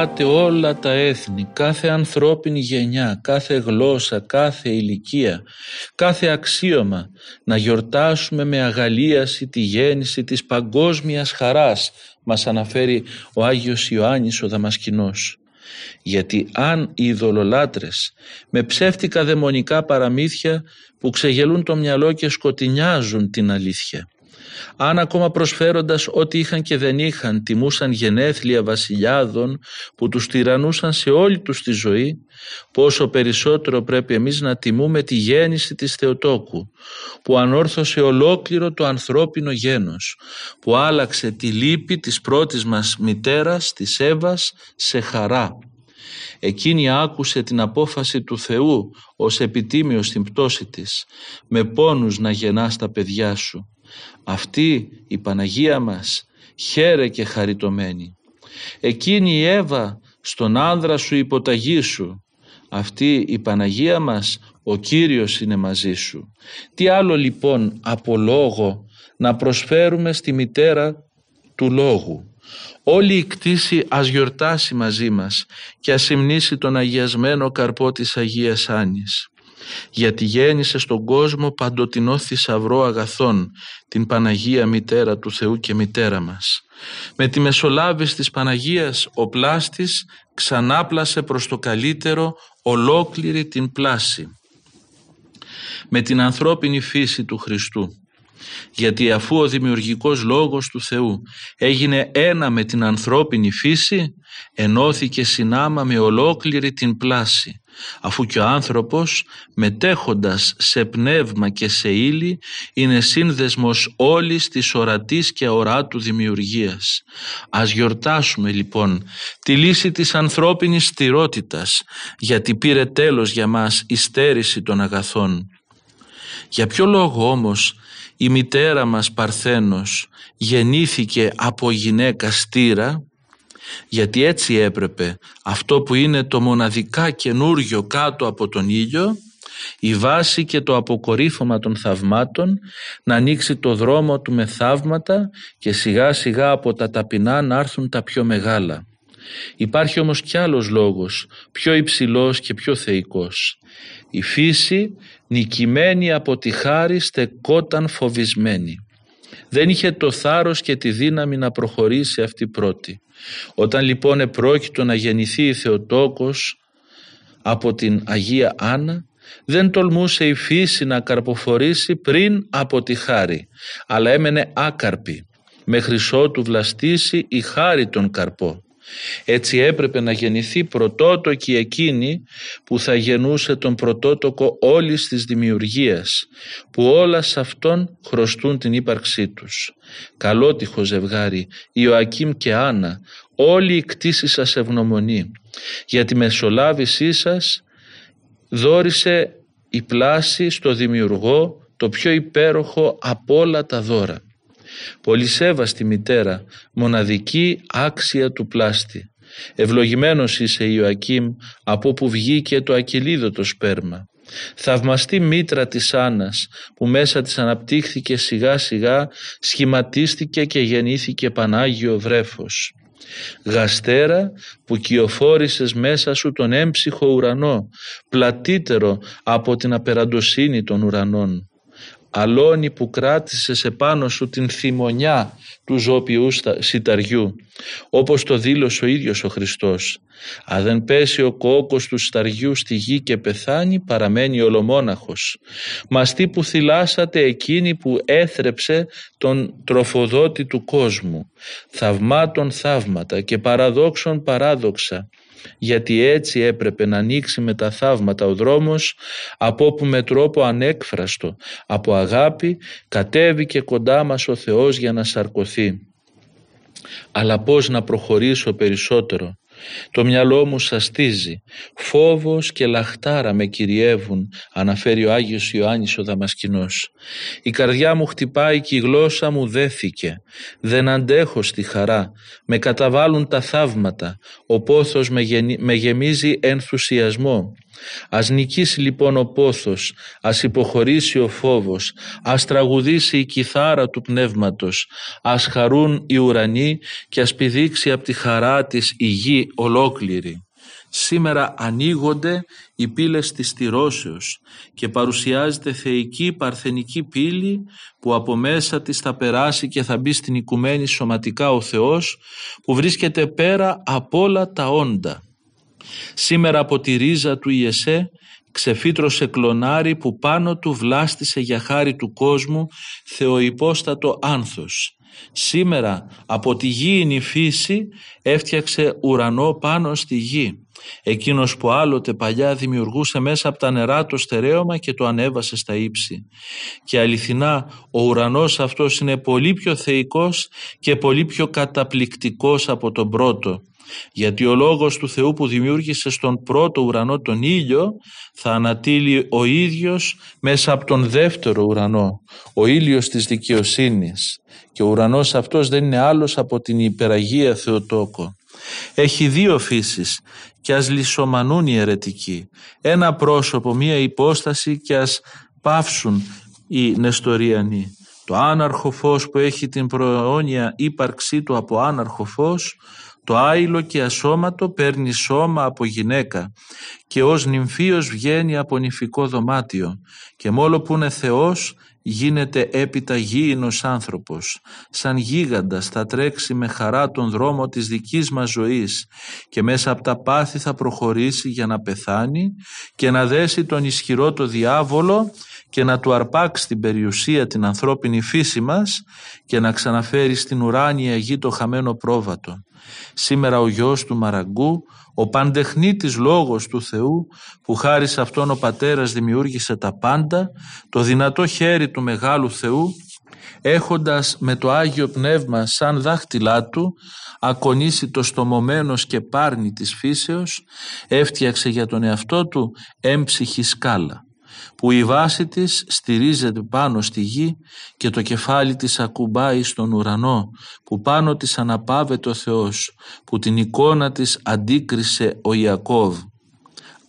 Ελάτε όλα τα έθνη, κάθε ανθρώπινη γενιά, κάθε γλώσσα, κάθε ηλικία, κάθε αξίωμα να γιορτάσουμε με αγαλίαση τη γέννηση της παγκόσμιας χαράς μας αναφέρει ο Άγιος Ιωάννης ο Δαμασκηνός. Γιατί αν οι ειδωλολάτρες με ψεύτικα δαιμονικά παραμύθια που ξεγελούν το μυαλό και σκοτεινιάζουν την αλήθεια αν ακόμα προσφέροντας ό,τι είχαν και δεν είχαν τιμούσαν γενέθλια βασιλιάδων που τους τυραννούσαν σε όλη τους τη ζωή πόσο περισσότερο πρέπει εμείς να τιμούμε τη γέννηση της Θεοτόκου που ανόρθωσε ολόκληρο το ανθρώπινο γένος που άλλαξε τη λύπη της πρώτης μας μητέρας της Εύας σε χαρά Εκείνη άκουσε την απόφαση του Θεού ως επιτίμιος στην πτώση της, με πόνους να γεννάς τα παιδιά σου. Αυτή η Παναγία μας χαίρε και χαριτωμένη. Εκείνη η Εύα στον άνδρα σου υποταγή σου. Αυτή η Παναγία μας ο Κύριος είναι μαζί σου. Τι άλλο λοιπόν από λόγο να προσφέρουμε στη μητέρα του λόγου; Όλη η κτήση ας γιορτάσει μαζί μας και ας υμνήσει τον αγιασμένο καρπό της Αγίας Άνης γιατί γέννησε στον κόσμο παντοτινό θησαυρό αγαθών, την Παναγία Μητέρα του Θεού και Μητέρα μας. Με τη μεσολάβηση της Παναγίας ο πλάστης ξανάπλασε προς το καλύτερο ολόκληρη την πλάση. Με την ανθρώπινη φύση του Χριστού γιατί αφού ο δημιουργικός λόγος του Θεού έγινε ένα με την ανθρώπινη φύση ενώθηκε συνάμα με ολόκληρη την πλάση αφού και ο άνθρωπος μετέχοντας σε πνεύμα και σε ύλη είναι σύνδεσμος όλης της ορατής και αοράτου δημιουργίας. Ας γιορτάσουμε λοιπόν τη λύση της ανθρώπινης στηρότητας γιατί πήρε τέλος για μας η στέρηση των αγαθών. Για ποιο λόγο όμως η μητέρα μας Παρθένος γεννήθηκε από γυναίκα στήρα γιατί έτσι έπρεπε αυτό που είναι το μοναδικά καινούργιο κάτω από τον ήλιο η βάση και το αποκορύφωμα των θαυμάτων να ανοίξει το δρόμο του με θαύματα και σιγά σιγά από τα ταπεινά να έρθουν τα πιο μεγάλα. Υπάρχει όμως κι άλλος λόγος, πιο υψηλός και πιο θεϊκός. Η φύση νικημένη από τη χάρη στεκόταν φοβισμένη. Δεν είχε το θάρρος και τη δύναμη να προχωρήσει αυτή πρώτη. Όταν λοιπόν επρόκειτο να γεννηθεί η Θεοτόκος από την Αγία Άννα δεν τολμούσε η φύση να καρποφορήσει πριν από τη χάρη αλλά έμενε άκαρπη μέχρι ότου βλαστήσει η χάρη τον καρπό. Έτσι έπρεπε να γεννηθεί πρωτότοκη εκείνη που θα γεννούσε τον πρωτότοκο όλης της δημιουργίας που όλα σε αυτόν χρωστούν την ύπαρξή τους. Καλότυχο ζευγάρι, Ιωακήμ και Άννα, όλη η κτήση σας ευγνωμονεί. Για τη μεσολάβησή σας δόρισε η πλάση στο δημιουργό το πιο υπέροχο από όλα τα δώρα. Πολυσέβαστη μητέρα, μοναδική άξια του πλάστη. Ευλογημένος είσαι Ιωακήμ από που βγήκε το ακυλίδωτο σπέρμα. Θαυμαστή μήτρα της Άννας που μέσα της αναπτύχθηκε σιγά σιγά σχηματίστηκε και γεννήθηκε Πανάγιο βρέφος. Γαστέρα που κυοφόρησες μέσα σου τον έμψυχο ουρανό, πλατύτερο από την απεραντοσύνη των ουρανών αλόνι που κράτησε σε πάνω σου την θυμονιά του ζώπιου σιταριού όπως το δήλωσε ο ίδιος ο Χριστός. Αν δεν πέσει ο κόκκος του σταριού στη γη και πεθάνει παραμένει ολομόναχος. Μαστί που θυλάσατε εκείνη που έθρεψε τον τροφοδότη του κόσμου θαυμάτων θαύματα και παραδόξων παράδοξα γιατί έτσι έπρεπε να ανοίξει με τα θαύματα ο δρόμος από όπου με τρόπο ανέκφραστο από αγάπη κατέβηκε κοντά μας ο Θεός για να σαρκωθεί. Αλλά πώς να προχωρήσω περισσότερο; Το μυαλό μου σαστίζει, φόβος και λαχτάρα με κυριεύουν, αναφέρει ο Άγιος Ιωάννης ο Δαμασκηνός. Η καρδιά μου χτυπάει και η γλώσσα μου δέθηκε. Δεν αντέχω στη χαρά, με καταβάλουν τα θαύματα, ο πόθος με, με γεμίζει ενθουσιασμό. Ας νικήσει λοιπόν ο πόθος, ας υποχωρήσει ο φόβος, ας τραγουδήσει η κιθάρα του πνεύματος, ας χαρούν οι ουρανοί και ας πηδήξει από τη χαρά της η γη ολόκληρη. Σήμερα ανοίγονται οι πύλες της στηρώσεως και παρουσιάζεται θεϊκή παρθενική πύλη που από μέσα της θα περάσει και θα μπει στην οικουμένη σωματικά ο Θεός που βρίσκεται πέρα από όλα τα όντα. Σήμερα από τη ρίζα του Ιεσέ ξεφύτρωσε κλονάρι που πάνω του βλάστησε για χάρη του κόσμου θεοϋπόστατο άνθος. Σήμερα από τη γήινη φύση έφτιαξε ουρανό πάνω στη γη. Εκείνος που άλλοτε παλιά δημιουργούσε μέσα από τα νερά το στερέωμα και το ανέβασε στα ύψη. Και αληθινά ο ουρανός αυτός είναι πολύ πιο θεϊκός και πολύ πιο καταπληκτικός από τον πρώτο γιατί ο λόγος του Θεού που δημιούργησε στον πρώτο ουρανό τον ήλιο θα ανατείλει ο ίδιος μέσα από τον δεύτερο ουρανό, ο ήλιος της δικαιοσύνης και ο ουρανός αυτός δεν είναι άλλος από την υπεραγία Θεοτόκο. Έχει δύο φύσεις και ας λυσομανούν οι αιρετικοί. Ένα πρόσωπο, μία υπόσταση και ας πάυσουν οι Νεστοριανοί. Το άναρχο φως που έχει την προαιώνια ύπαρξή του από άναρχο φως το άϊλο και ασώματο παίρνει σώμα από γυναίκα και ως νυμφίος βγαίνει από νηφικό δωμάτιο και μόλο που είναι Θεός γίνεται έπειτα γήινος άνθρωπος. Σαν γίγαντας θα τρέξει με χαρά τον δρόμο της δικής μας ζωής και μέσα από τα πάθη θα προχωρήσει για να πεθάνει και να δέσει τον ισχυρό το διάβολο και να του αρπάξει την περιουσία την ανθρώπινη φύση μας και να ξαναφέρει στην ουράνια γη το χαμένο πρόβατο. Σήμερα ο γιος του Μαραγκού, ο παντεχνίτης λόγος του Θεού που χάρη σε αυτόν ο πατέρας δημιούργησε τα πάντα, το δυνατό χέρι του Μεγάλου Θεού έχοντας με το Άγιο Πνεύμα σαν δάχτυλά του ακονίσει το στομωμένος και πάρνη της φύσεως έφτιαξε για τον εαυτό του έμψυχη σκάλα που η βάση της στηρίζεται πάνω στη γη και το κεφάλι της ακουμπάει στον ουρανό που πάνω της αναπάβεται ο Θεός που την εικόνα της αντίκρισε ο Ιακώβ.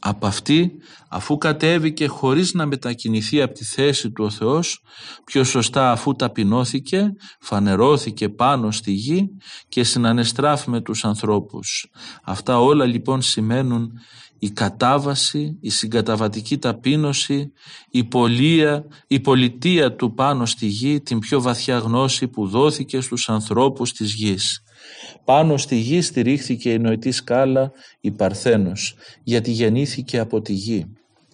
Από αυτή αφού κατέβηκε χωρίς να μετακινηθεί από τη θέση του ο Θεός πιο σωστά αφού ταπεινώθηκε φανερώθηκε πάνω στη γη και συνανεστράφει με τους ανθρώπους. Αυτά όλα λοιπόν σημαίνουν η κατάβαση, η συγκαταβατική ταπείνωση, η, πολία, η πολιτεία του πάνω στη γη, την πιο βαθιά γνώση που δόθηκε στους ανθρώπους της γης. Πάνω στη γη στηρίχθηκε η νοητή σκάλα η Παρθένος, γιατί γεννήθηκε από τη γη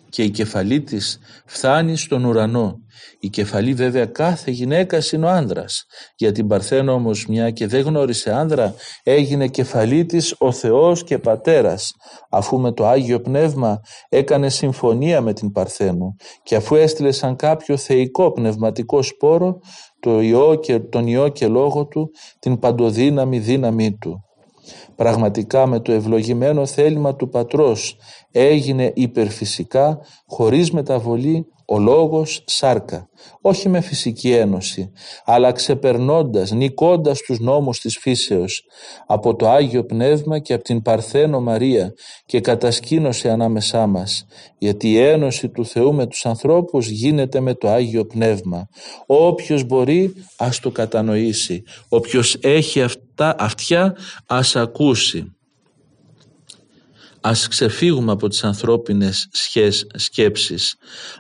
και η κεφαλή της φτάνει στον ουρανό. Η κεφαλή βέβαια κάθε γυναίκα είναι ο άνδρας. Για την Παρθένο όμως μια και δεν γνώρισε άνδρα έγινε κεφαλή της ο Θεός και Πατέρας αφού με το Άγιο Πνεύμα έκανε συμφωνία με την Παρθένο και αφού έστειλε σαν κάποιο θεϊκό πνευματικό σπόρο το ιό και, τον ιό και λόγο του την παντοδύναμη δύναμή του. Πραγματικά με το ευλογημένο θέλημα του Πατρός έγινε υπερφυσικά χωρίς μεταβολή ο λόγος σάρκα, όχι με φυσική ένωση, αλλά ξεπερνώντας, νικώντας τους νόμους της φύσεως από το Άγιο Πνεύμα και από την Παρθένο Μαρία και κατασκήνωσε ανάμεσά μας, γιατί η ένωση του Θεού με τους ανθρώπους γίνεται με το Άγιο Πνεύμα. Όποιος μπορεί ας το κατανοήσει, όποιος έχει αυτά, αυτιά ας ακούσει. Ας ξεφύγουμε από τις ανθρώπινες σχές, σκέψεις.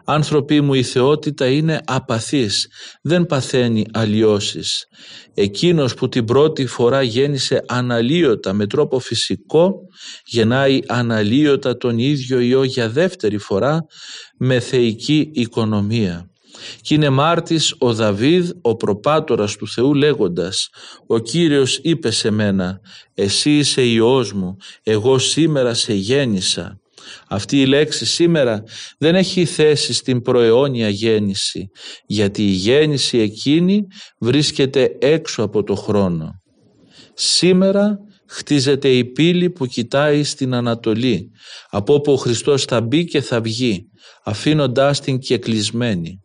Άνθρωποι μου η θεότητα είναι απαθής, δεν παθαίνει αλλοιώσεις. Εκείνος που την πρώτη φορά γέννησε αναλύωτα με τρόπο φυσικό, γεννάει αναλύωτα τον ίδιο Υιό για δεύτερη φορά με θεϊκή οικονομία. Και είναι μάρτης ο Δαβίδ ο προπάτορας του Θεού λέγοντας «Ο Κύριος είπε σε μένα «Εσύ είσαι Υιός μου, εγώ σήμερα σε γέννησα». Αυτή η λέξη σήμερα δεν έχει θέση στην προαιώνια γέννηση γιατί η γέννηση εκείνη βρίσκεται έξω από το χρόνο. Σήμερα χτίζεται η πύλη που κοιτάει στην Ανατολή από όπου ο Χριστός θα μπει και θα βγει αφήνοντάς την και κλεισμένη.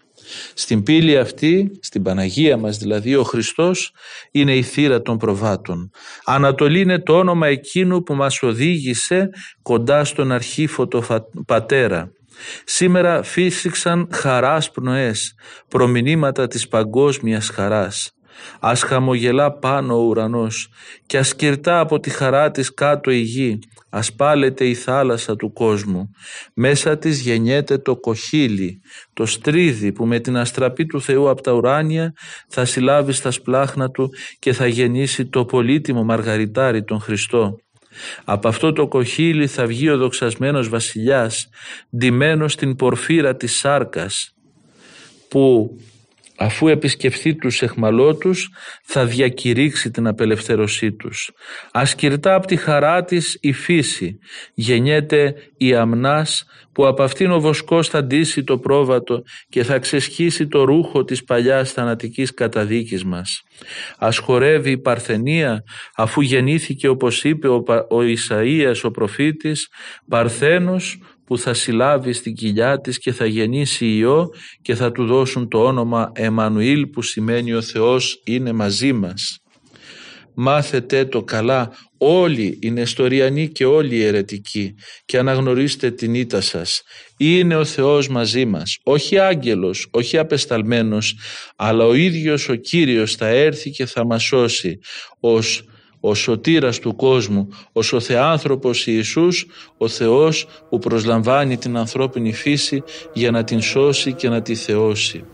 Στην πύλη αυτή, στην Παναγία μας δηλαδή, ο Χριστός είναι η θύρα των προβάτων. Ανατολή είναι το όνομα εκείνου που μας οδήγησε κοντά στον αρχήφωτο πατέρα. Σήμερα φύσηξαν χαράς πνοές, προμηνύματα της παγκόσμιας χαράς. Ας χαμογελά πάνω ο ουρανός και ας κυρτά από τη χαρά της κάτω η γη, ας πάλεται η θάλασσα του κόσμου. Μέσα της γεννιέται το κοχύλι, το στρίδι που με την αστραπή του Θεού από τα ουράνια θα συλλάβει στα σπλάχνα του και θα γεννήσει το πολύτιμο μαργαριτάρι τον Χριστό. Από αυτό το κοχύλι θα βγει ο δοξασμένος βασιλιάς, ντυμένος στην πορφύρα της σάρκας, που αφού επισκεφθεί τους εχμαλώτους θα διακηρύξει την απελευθέρωσή τους. Ασκυρτά από τη χαρά της η φύση γεννιέται η αμνάς που από αυτήν ο βοσκός θα ντύσει το πρόβατο και θα ξεσχίσει το ρούχο της παλιάς θανατικής καταδίκης μας. Ας χορεύει η Παρθενία αφού γεννήθηκε όπως είπε ο, ο Ισαΐας ο προφήτης Παρθένος που θα συλλάβει στην κοιλιά της και θα γεννήσει Υιό και θα του δώσουν το όνομα Εμμανουήλ που σημαίνει ο Θεός είναι μαζί μας. Μάθετε το καλά όλοι οι Νεστοριανοί και όλοι οι αιρετικοί και αναγνωρίστε την ήττα σας. Είναι ο Θεός μαζί μας, όχι άγγελος, όχι απεσταλμένος, αλλά ο ίδιος ο Κύριος θα έρθει και θα μας σώσει ως ο σωτήρας του κόσμου, ως ο Θεάνθρωπος Ιησούς, ο Θεός που προσλαμβάνει την ανθρώπινη φύση για να την σώσει και να τη θεώσει.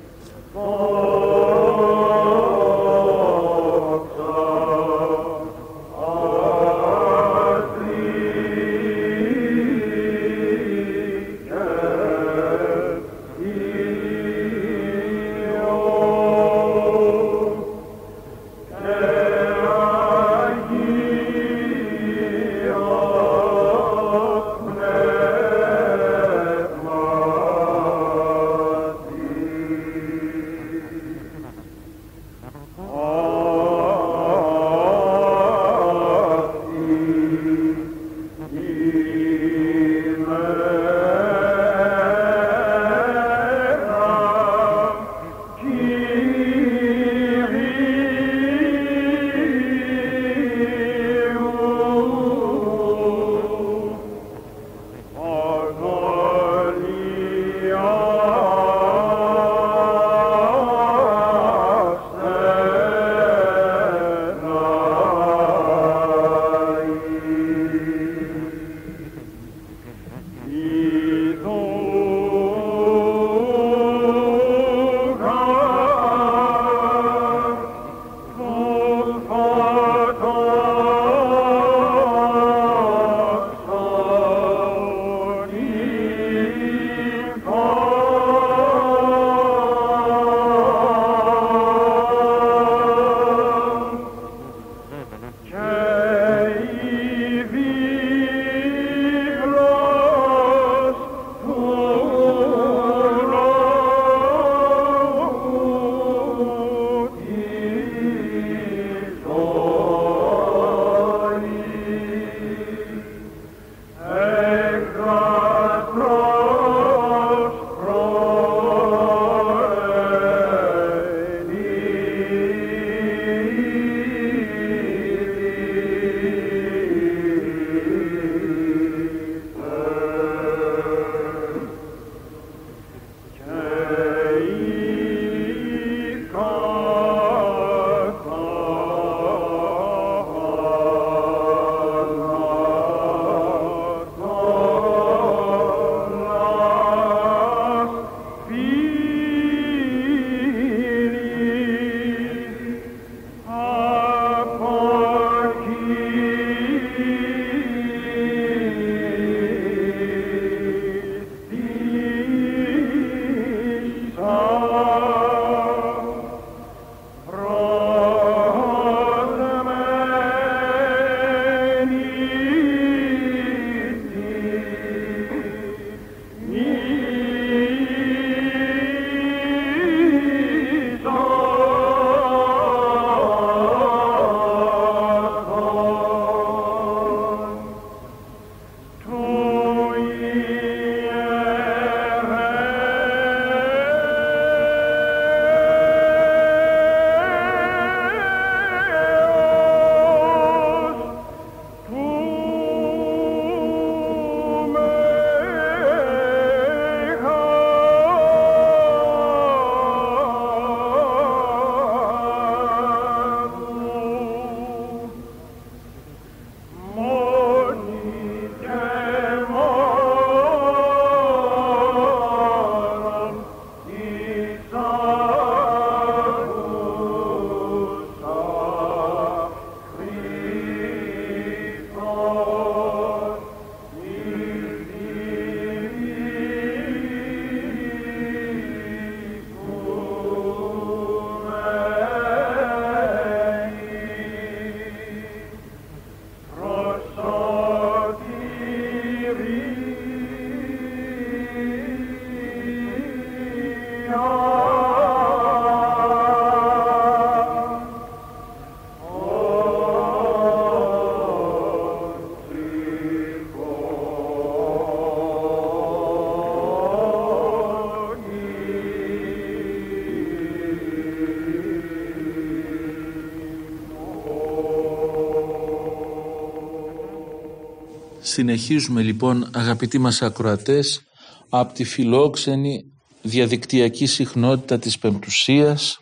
Συνεχίζουμε λοιπόν αγαπητοί μας ακροατές από τη φιλόξενη διαδικτυακή συχνότητα της Πεμπτουσίας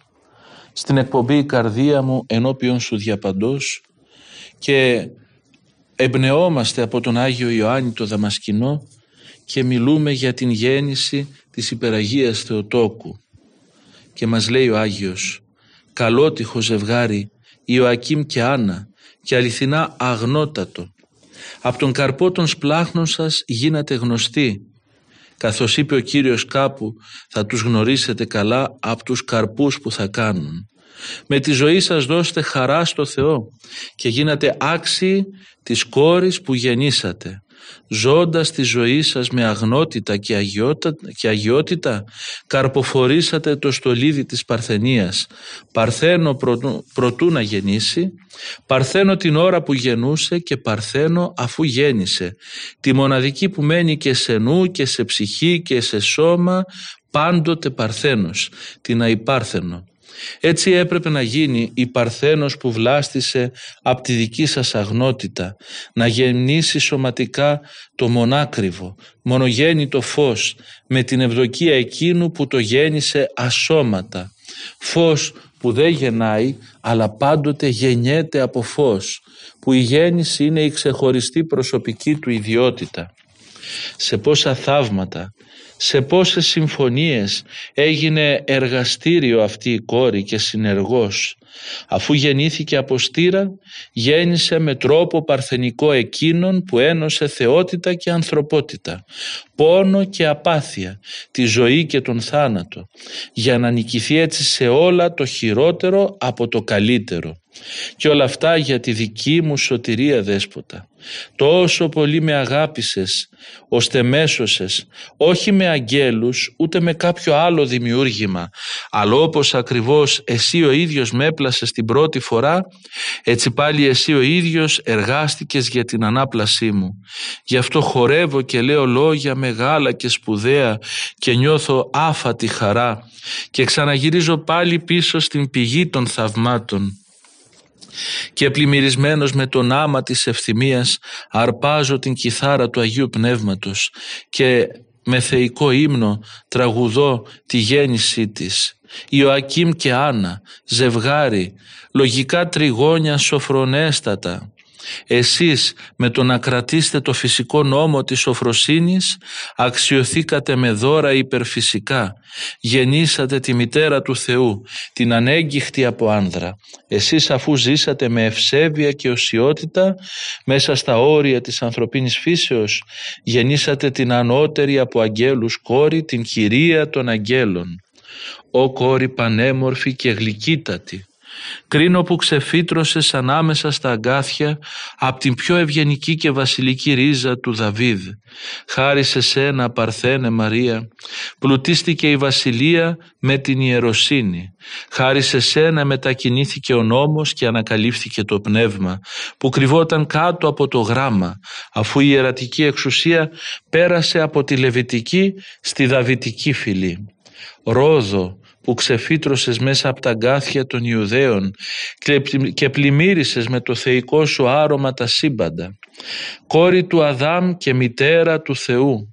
στην εκπομπή «Η καρδία μου ενώπιον σου διαπαντός» και εμπνεόμαστε από τον Άγιο Ιωάννη το Δαμασκηνό και μιλούμε για την γέννηση της υπεραγίας Θεοτόκου. Και μας λέει ο Άγιος «Καλότυχο ζευγάρι Ιωακήμ και Άννα και αληθινά αγνότατο από τον καρπό των σπλάχνων σας γίνατε γνωστοί. Καθώς είπε ο Κύριος κάπου θα τους γνωρίσετε καλά από τους καρπούς που θα κάνουν. Με τη ζωή σας δώστε χαρά στο Θεό και γίνατε άξιοι της κόρης που γεννήσατε ζώντας τη ζωή σας με αγνότητα και αγιότητα, και αγιότητα καρποφορήσατε το στολίδι της Παρθενίας. Παρθένο προτού, προτού να γεννήσει Παρθένο την ώρα που γεννούσε και Παρθένο αφού γέννησε. Τη μοναδική που μένει και σε νου και σε ψυχή και σε σώμα πάντοτε Παρθένος την αϊπάρθενο έτσι έπρεπε να γίνει η Παρθένος που βλάστησε από τη δική σας αγνότητα, να γεννήσει σωματικά το μονάκριβο, μονογέννητο φως, με την ευδοκία εκείνου που το γέννησε ασώματα. Φως που δεν γεννάει, αλλά πάντοτε γεννιέται από φως, που η γέννηση είναι η ξεχωριστή προσωπική του ιδιότητα. Σε πόσα θαύματα, σε πόσες συμφωνίες έγινε εργαστήριο αυτή η κόρη και συνεργός; Αφού γεννήθηκε από στήρα, γέννησε με τρόπο παρθενικό εκείνον που ένωσε θεότητα και ανθρωπότητα, πόνο και απάθεια, τη ζωή και τον θάνατο, για να νικηθεί έτσι σε όλα το χειρότερο από το καλύτερο. Και όλα αυτά για τη δική μου σωτηρία δέσποτα. Τόσο πολύ με αγάπησες, ώστε μέσωσες, όχι με αγγέλους, ούτε με κάποιο άλλο δημιούργημα, αλλά όπως ακριβώς εσύ ο ίδιος με έπλασες την πρώτη φορά, έτσι πάλι εσύ ο ίδιος εργάστηκες για την ανάπλασή μου. Γι' αυτό χορεύω και λέω λόγια μεγάλα και σπουδαία και νιώθω άφατη χαρά και ξαναγυρίζω πάλι πίσω στην πηγή των θαυμάτων και πλημμυρισμένος με τον άμα της ευθυμίας αρπάζω την κιθάρα του Αγίου Πνεύματος και με θεϊκό ύμνο τραγουδώ τη γέννησή της. Ιωακήμ και Άννα, ζευγάρι, λογικά τριγώνια σοφρονέστατα, εσείς με το να κρατήσετε το φυσικό νόμο της σοφροσύνης αξιοθήκατε με δώρα υπερφυσικά. Γεννήσατε τη μητέρα του Θεού, την ανέγκυχτη από άνδρα. Εσείς αφού ζήσατε με ευσέβεια και οσιότητα μέσα στα όρια της ανθρωπίνης φύσεως γεννήσατε την ανώτερη από αγγέλους κόρη, την κυρία των αγγέλων. «Ω κόρη πανέμορφη και γλυκύτατη, Κρίνω που ξεφύτρωσες ανάμεσα στα αγκάθια από την πιο ευγενική και βασιλική ρίζα του Δαβίδ. Χάρη σε σένα Παρθένε Μαρία, πλουτίστηκε η βασιλεία με την ιεροσύνη. Χάρη σε σένα μετακινήθηκε ο νόμος και ανακαλύφθηκε το πνεύμα που κρυβόταν κάτω από το γράμμα αφού η ιερατική εξουσία πέρασε από τη Λεβιτική στη Δαβιτική φυλή. Ρόδο, που ξεφύτρωσες μέσα από τα γκάθια των Ιουδαίων και πλημμύρισες με το θεϊκό σου άρωμα τα σύμπαντα. Κόρη του Αδάμ και μητέρα του Θεού,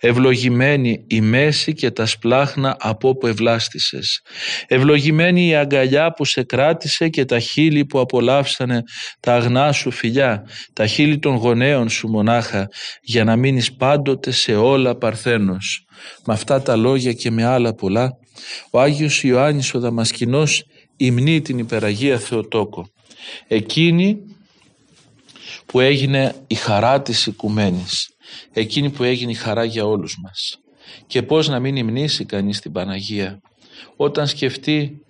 ευλογημένη η μέση και τα σπλάχνα από όπου ευλάστησες. Ευλογημένη η αγκαλιά που σε κράτησε και τα χείλη που απολαύσανε τα αγνά σου φιλιά, τα χείλη των γονέων σου μονάχα, για να μείνεις πάντοτε σε όλα παρθένος. Με αυτά τα λόγια και με άλλα πολλά, ο Άγιος Ιωάννης ο Δαμασκηνός υμνεί την υπεραγία Θεοτόκο. Εκείνη που έγινε η χαρά της οικουμένης, εκείνη που έγινε η χαρά για όλους μας. Και πώς να μην υμνήσει κανείς την Παναγία όταν σκεφτεί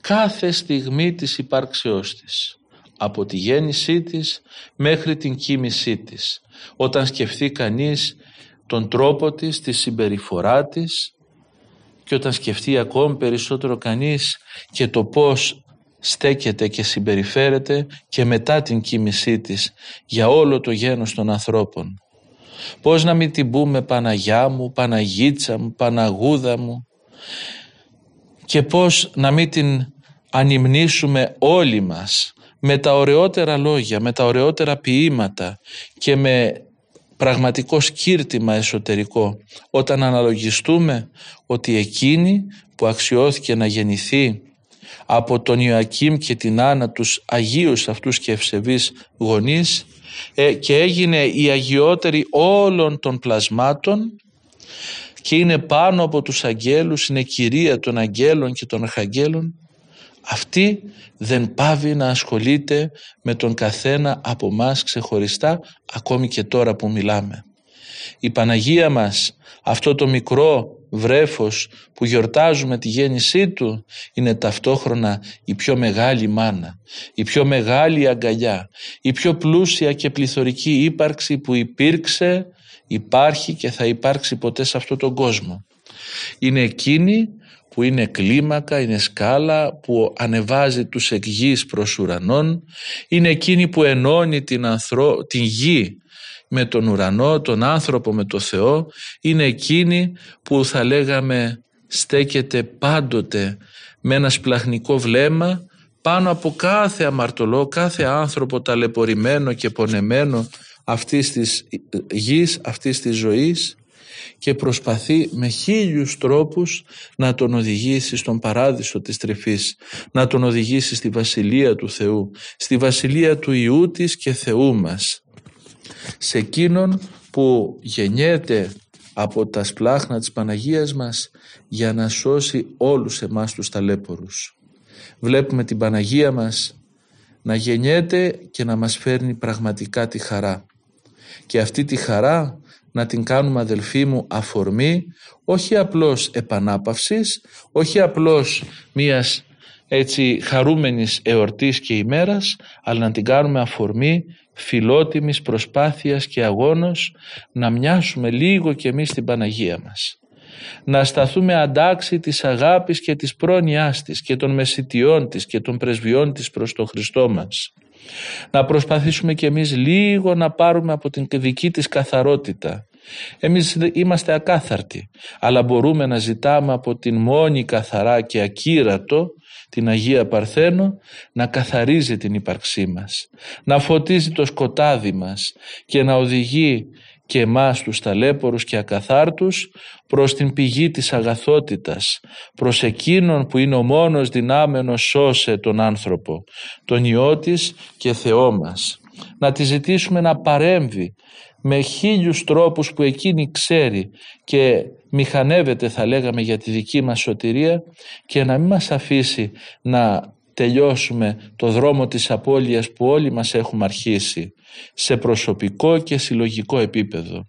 κάθε στιγμή της υπάρξεώς της από τη γέννησή της μέχρι την κοίμησή της όταν σκεφτεί κανείς τον τρόπο της, τη συμπεριφορά της και όταν σκεφτεί ακόμη περισσότερο κανείς και το πώς στέκεται και συμπεριφέρεται και μετά την κοίμησή της για όλο το γένος των ανθρώπων. Πώς να μην την πούμε Παναγιά μου, Παναγίτσα μου, Παναγούδα μου; Και πώς να μην την ανυμνήσουμε όλοι μας με τα ωραιότερα λόγια, με τα ωραιότερα ποίηματα και με πραγματικό σκύρτημα εσωτερικό όταν αναλογιστούμε ότι εκείνη που αξιώθηκε να γεννηθεί από τον Ιωακήμ και την Άννα τους Αγίους αυτούς και ευσεβείς γονείς ε, και έγινε η αγιότερη όλων των πλασμάτων και είναι πάνω από τους αγγέλους, είναι κυρία των αγγέλων και των αρχαγγέλων αυτή δεν πάβει να ασχολείται με τον καθένα από μας ξεχωριστά ακόμη και τώρα που μιλάμε. Η Παναγία μας αυτό το μικρό βρέφος που γιορτάζουμε τη γέννησή του είναι ταυτόχρονα η πιο μεγάλη μάνα, η πιο μεγάλη αγκαλιά, η πιο πλούσια και πληθωρική ύπαρξη που υπήρξε, υπάρχει και θα υπάρξει ποτέ σε αυτόν τον κόσμο. Είναι εκείνη που είναι κλίμακα, είναι σκάλα που ανεβάζει τους εκγείς προς ουρανών, είναι εκείνη που ενώνει την, ανθρω... την γη με τον ουρανό, τον άνθρωπο με το Θεό, είναι εκείνη που θα λέγαμε στέκεται πάντοτε με ένα σπλαχνικό βλέμμα πάνω από κάθε αμαρτωλό, κάθε άνθρωπο ταλαιπωρημένο και πονεμένο αυτής της γης, αυτής της ζωής και προσπαθεί με χίλιους τρόπους να τον οδηγήσει στον παράδεισο της τρεφής, να τον οδηγήσει στη Βασιλεία του Θεού, στη Βασιλεία του Ιού της και Θεού μας. Σε εκείνον που γεννιέται από τα σπλάχνα της Παναγίας μας για να σώσει όλους εμάς τους ταλέπορους. Βλέπουμε την Παναγία μας να γεννιέται και να μας φέρνει πραγματικά τη χαρά. Και αυτή τη χαρά να την κάνουμε αδελφοί μου αφορμή όχι απλώς επανάπαυσης, όχι απλώς μίας έτσι χαρούμενης εορτής και ημέρας, αλλά να την κάνουμε αφορμή φιλότιμης προσπάθειας και αγώνος να μοιάσουμε λίγο και εμείς στην Παναγία μας. Να σταθούμε αντάξει της αγάπης και της πρόνοιάς της και των μεσητιών της και των πρεσβειών της προς τον Χριστό μας. Να προσπαθήσουμε και εμείς λίγο να πάρουμε από την δική της καθαρότητα. Εμείς είμαστε ακάθαρτοι, αλλά μπορούμε να ζητάμε από την μόνη καθαρά και ακύρατο, την Αγία Παρθένο, να καθαρίζει την ύπαρξή μας, να φωτίζει το σκοτάδι μας και να οδηγεί και εμάς τους ταλέπορους και ακαθάρτους προς την πηγή της αγαθότητας, προς εκείνον που είναι ο μόνος δυνάμενος σώσε τον άνθρωπο, τον Υιό της και Θεό μας. Να τη ζητήσουμε να παρέμβει, με χίλιους τρόπους που εκείνη ξέρει και μηχανεύεται θα λέγαμε για τη δική μας σωτηρία και να μην μας αφήσει να τελειώσουμε το δρόμο της απώλειας που όλοι μας έχουμε αρχίσει σε προσωπικό και συλλογικό επίπεδο.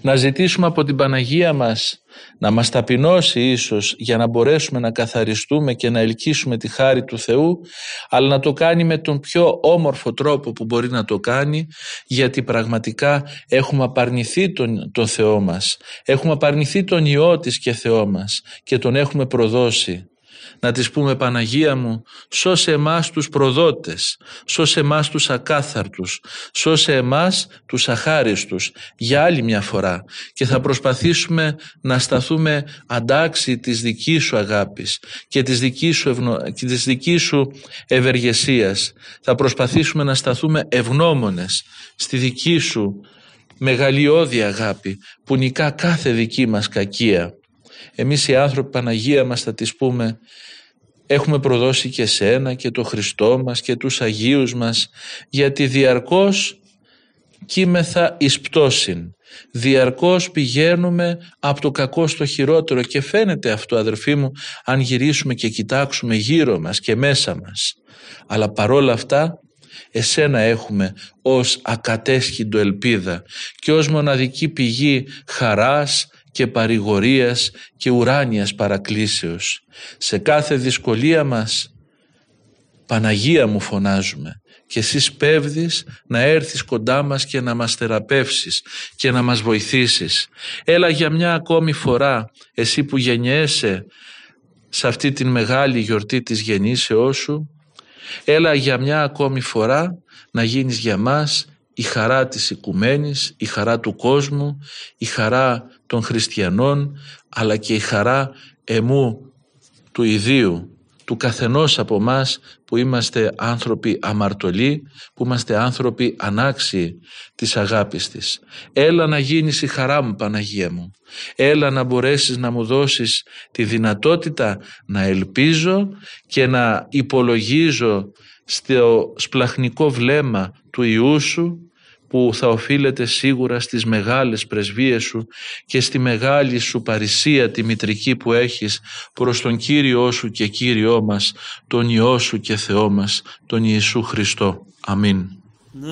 Να ζητήσουμε από την Παναγία μας να μας ταπεινώσει ίσως για να μπορέσουμε να καθαριστούμε και να ελκύσουμε τη χάρη του Θεού αλλά να το κάνει με τον πιο όμορφο τρόπο που μπορεί να το κάνει γιατί πραγματικά έχουμε απαρνηθεί τον, τον Θεό μας έχουμε απαρνηθεί τον Υιό της και Θεό μας και τον έχουμε προδώσει να της πούμε Παναγία μου σώσε εμάς τους προδότες, σώσε εμάς τους ακάθαρτους, σώσε εμάς τους αχάριστους για άλλη μια φορά και θα προσπαθήσουμε να σταθούμε αντάξει της δικής σου αγάπης και της δικής σου, ευνο... και της δικής σου ευεργεσίας. Θα προσπαθήσουμε να σταθούμε ευγνώμονες στη δική σου μεγαλειώδη αγάπη που νικά κάθε δική μας κακία. Εμείς οι άνθρωποι Παναγία μας θα τις πούμε έχουμε προδώσει και σένα και το Χριστό μας και τους Αγίους μας γιατί διαρκώς κείμεθα εις πτώσιν. Διαρκώς πηγαίνουμε από το κακό στο χειρότερο και φαίνεται αυτό αδερφοί μου αν γυρίσουμε και κοιτάξουμε γύρω μας και μέσα μας. Αλλά παρόλα αυτά εσένα έχουμε ως ακατέσχυντο ελπίδα και ως μοναδική πηγή χαράς, και παρηγορίας και ουράνιας παρακλήσεως. Σε κάθε δυσκολία μας Παναγία μου φωνάζουμε και εσύ σπέβδεις να έρθεις κοντά μας και να μας θεραπεύσεις και να μας βοηθήσεις. Έλα για μια ακόμη φορά εσύ που γεννιέσαι σε αυτή την μεγάλη γιορτή της γεννήσεώς σου έλα για μια ακόμη φορά να γίνεις για μας η χαρά της οικουμένης, η χαρά του κόσμου, η χαρά των χριστιανών αλλά και η χαρά εμού του ιδίου, του του καθενός από μας που είμαστε άνθρωποι αμαρτωλοί, που είμαστε άνθρωποι ανάξιοι της αγάπης της. Έλα να γίνεις η χαρά μου Παναγία μου. Έλα να μπορέσεις να μου δώσεις τη δυνατότητα να ελπίζω και να υπολογίζω στο σπλαχνικό βλέμμα του Ιού σου που θα οφείλεται σίγουρα στις μεγάλες πρεσβείες σου και στη μεγάλη σου παρησία τη μητρική που έχεις προς τον Κύριό σου και Κύριό μας, τον Υιό σου και Θεό μας, τον Ιησού Χριστό. Αμήν. Ναι,